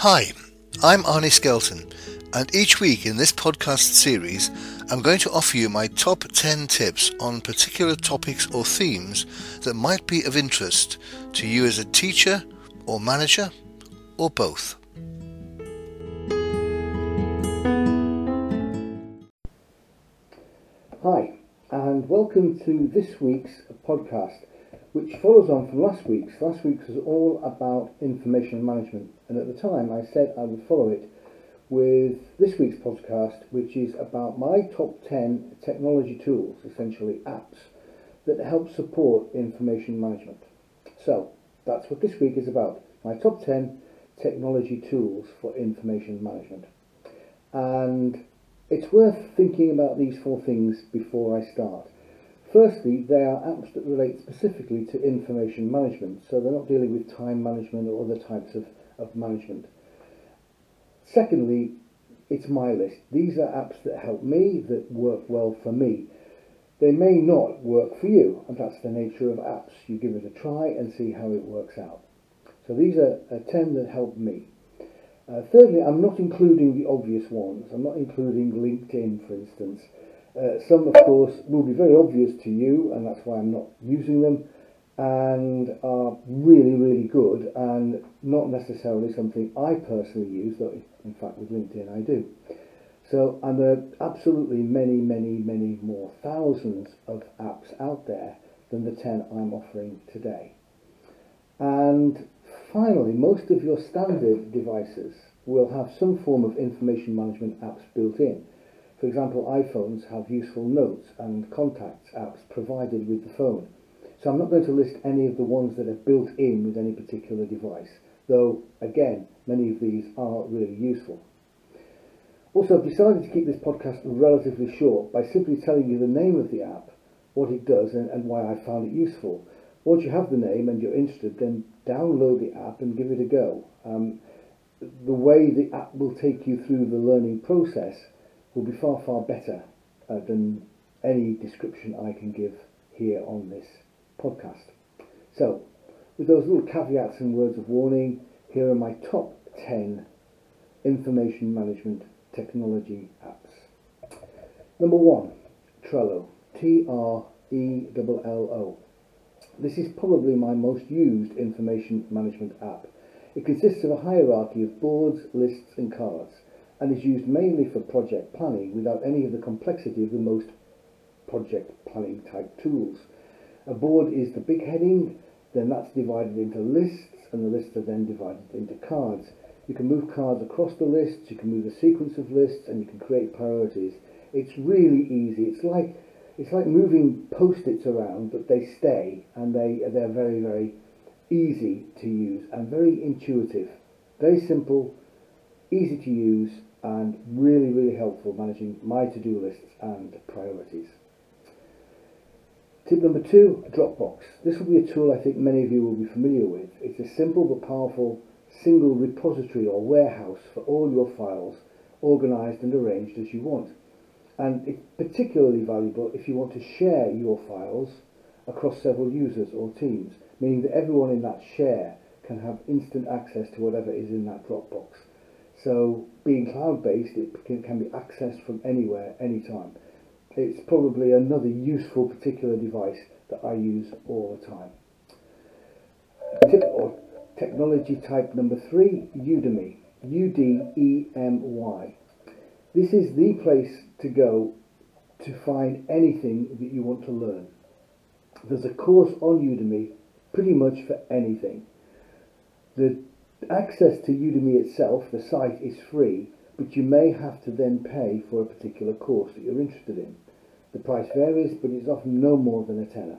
Hi, I'm Arnie Skelton, and each week in this podcast series, I'm going to offer you my top 10 tips on particular topics or themes that might be of interest to you as a teacher or manager or both. Hi, and welcome to this week's podcast, which follows on from last week's. Last week's was all about information management, and at the time I said I would follow it with this week's podcast, which is about my top 10 technology tools, essentially apps, that help support information management. So, that's what this week is about my top 10 technology tools for information management. And it's worth thinking about these four things before I start. Firstly, they are apps that relate specifically to information management, so they're not dealing with time management or other types of, of management. Secondly, it's my list. These are apps that help me, that work well for me. They may not work for you, and that's the nature of apps. You give it a try and see how it works out. So these are, are 10 that help me. Uh, thirdly, I'm not including the obvious ones. I'm not including LinkedIn, for instance. Uh, some, of course, will be very obvious to you, and that's why I'm not using them, and are really, really good, and not necessarily something I personally use, though, in fact, with LinkedIn I do. So, and there are absolutely many, many, many more thousands of apps out there than the 10 I'm offering today. And finally, most of your standard devices will have some form of information management apps built in. For example, iPhones have useful notes and contacts apps provided with the phone. So I'm not going to list any of the ones that are built in with any particular device, though again, many of these are really useful. Also, I've decided to keep this podcast relatively short by simply telling you the name of the app, what it does and, and why I found it useful. Once you have the name and you're interested, then download the app and give it a go. Um, the way the app will take you through the learning process will be far, far better uh, than any description I can give here on this podcast. So, with those little caveats and words of warning, here are my top 10 information management technology apps. Number one, Trello. T R E L L O. This is probably my most used information management app. It consists of a hierarchy of boards, lists and cards and is used mainly for project planning without any of the complexity of the most project planning type tools. A board is the big heading, then that's divided into lists and the lists are then divided into cards. You can move cards across the lists, you can move the sequence of lists and you can create priorities. It's really easy. It's like it's like moving post-its around, but they stay and they they're very very easy to use and very intuitive, very simple, easy to use, and really really helpful managing my to-do lists and priorities. Tip number two, Dropbox. This will be a tool I think many of you will be familiar with. It's a simple but powerful single repository or warehouse for all your files, organized and arranged as you want and it's particularly valuable if you want to share your files across several users or teams, meaning that everyone in that share can have instant access to whatever is in that Dropbox. So being cloud-based, it can, can be accessed from anywhere, anytime. It's probably another useful particular device that I use all the time. Tip or technology type number three, Udemy. U-D-E-M-Y. This is the place to go to find anything that you want to learn. There's a course on Udemy pretty much for anything. The access to Udemy itself, the site, is free, but you may have to then pay for a particular course that you're interested in. The price varies, but it's often no more than a tenner.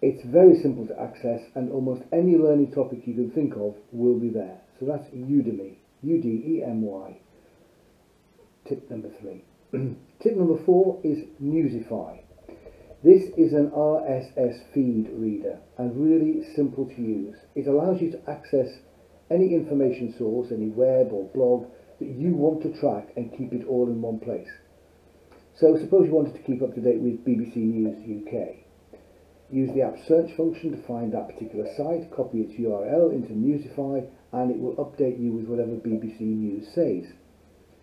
It's very simple to access, and almost any learning topic you can think of will be there. So that's Udemy, U-D-E-M-Y tip number three. tip number four is Newsify. This is an RSS feed reader and really simple to use. It allows you to access any information source, any web or blog that you want to track and keep it all in one place. So suppose you wanted to keep up to date with BBC News UK. Use the app search function to find that particular site, copy its URL into Newsify, and it will update you with whatever BBC News says.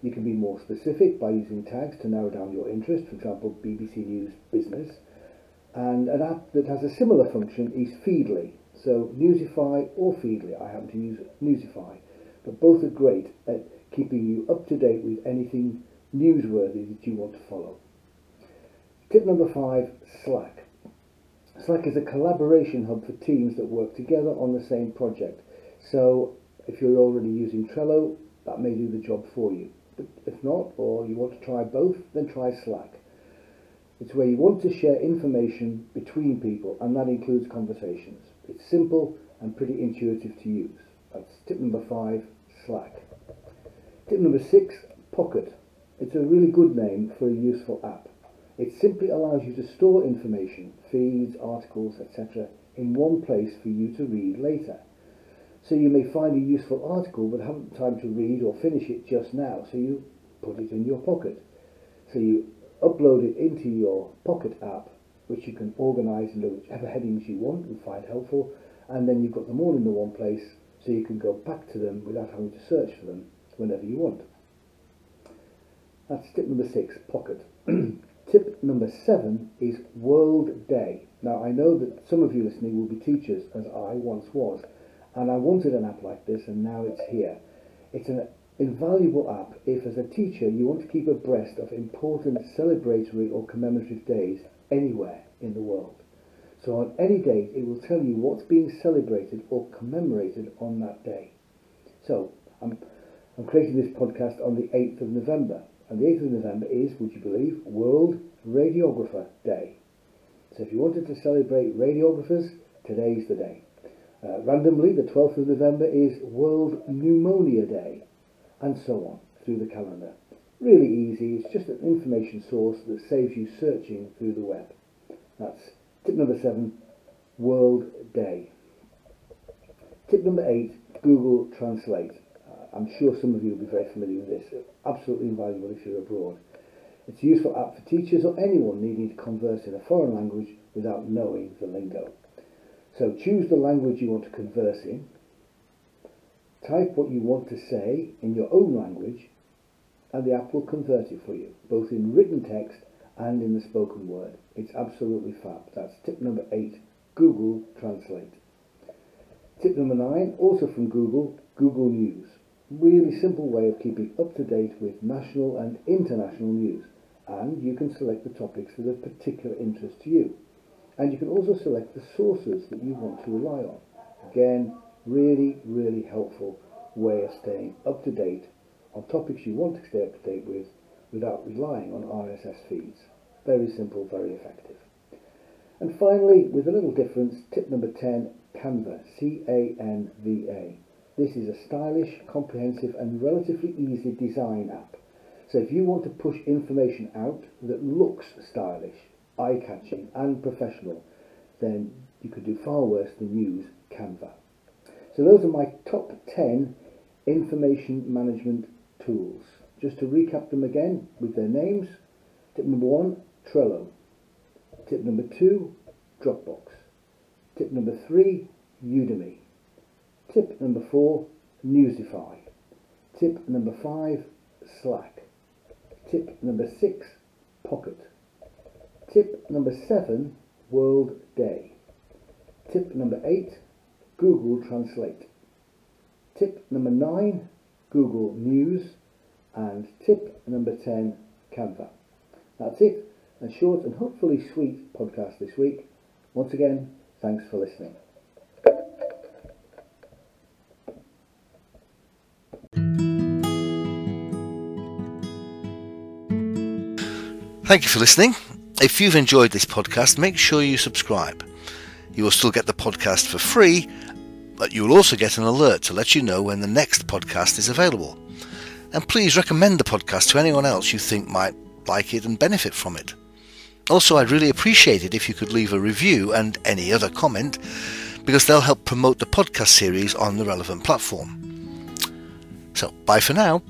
You can be more specific by using tags to narrow down your interest, for example, BBC News Business. And an app that has a similar function is Feedly. So Newsify or Feedly, I happen to use Newsify, but both are great at keeping you up to date with anything newsworthy that you want to follow. Tip number five, Slack. Slack is a collaboration hub for teams that work together on the same project. So if you're already using Trello, that may do the job for you. But if not, or you want to try both, then try Slack. It's where you want to share information between people, and that includes conversations. It's simple and pretty intuitive to use. That's tip number five, Slack. Tip number six, Pocket. It's a really good name for a useful app. It simply allows you to store information, feeds, articles, etc. in one place for you to read later. So you may find a useful article but haven't time to read or finish it just now, so you put it in your pocket. So you upload it into your Pocket app, which you can organise into whichever headings you want and find helpful, and then you've got them all in the one place, so you can go back to them without having to search for them whenever you want. That's tip number six, Pocket. Tip number seven is World Day. Now, I know that some of you listening will be teachers, as I once was, and I wanted an app like this, and now it's here. It's an invaluable app if, as a teacher, you want to keep abreast of important celebratory or commemorative days anywhere in the world. So, on any date, it will tell you what's being celebrated or commemorated on that day. So, I'm, I'm creating this podcast on the 8th of November and the 8th of November is, would you believe, World Radiographer Day. So if you wanted to celebrate radiographers, today's the day. Uh, randomly, the 12th of November is World Pneumonia Day, and so on through the calendar. Really easy, it's just an information source that saves you searching through the web. That's tip number seven, World Day. Tip number eight, Google Translate. Uh, I'm sure some of you will be very familiar with this. Absolutely invaluable if you're abroad. It's a useful app for teachers or anyone needing to converse in a foreign language without knowing the lingo. So choose the language you want to converse in, type what you want to say in your own language, and the app will convert it for you, both in written text and in the spoken word. It's absolutely fab. That's tip number eight, Google Translate. Tip number nine, also from Google, Google News really simple way of keeping up to date with national and international news. And you can select the topics that are of particular interest to you. And you can also select the sources that you want to rely on. Again, really, really helpful way of staying up to date on topics you want to stay up to date with without relying on RSS feeds. Very simple, very effective. And finally, with a little difference, tip number 10, Canva, C-A-N-V-A. This is a stylish, comprehensive and relatively easy design app. So if you want to push information out that looks stylish, eye-catching and professional, then you could do far worse than use Canva. So those are my top 10 information management tools. Just to recap them again with their names. Tip number one, Trello. Tip number two, Dropbox. Tip number three, Udemy. Tip number four, Newsify. Tip number five, Slack. Tip number six, Pocket. Tip number seven, World Day. Tip number eight, Google Translate. Tip number nine, Google News. And tip number 10, Canva. That's it. A short and hopefully sweet podcast this week. Once again, thanks for listening. Thank you for listening. If you've enjoyed this podcast, make sure you subscribe. You will still get the podcast for free, you will also get an alert to let you know when the next podcast is available. And please recommend the podcast to anyone else you think might like it and benefit from it. Also, I'd really appreciate it if you could leave a review and any other comment, because they'll help promote the podcast series on the relevant platform. So, bye for now.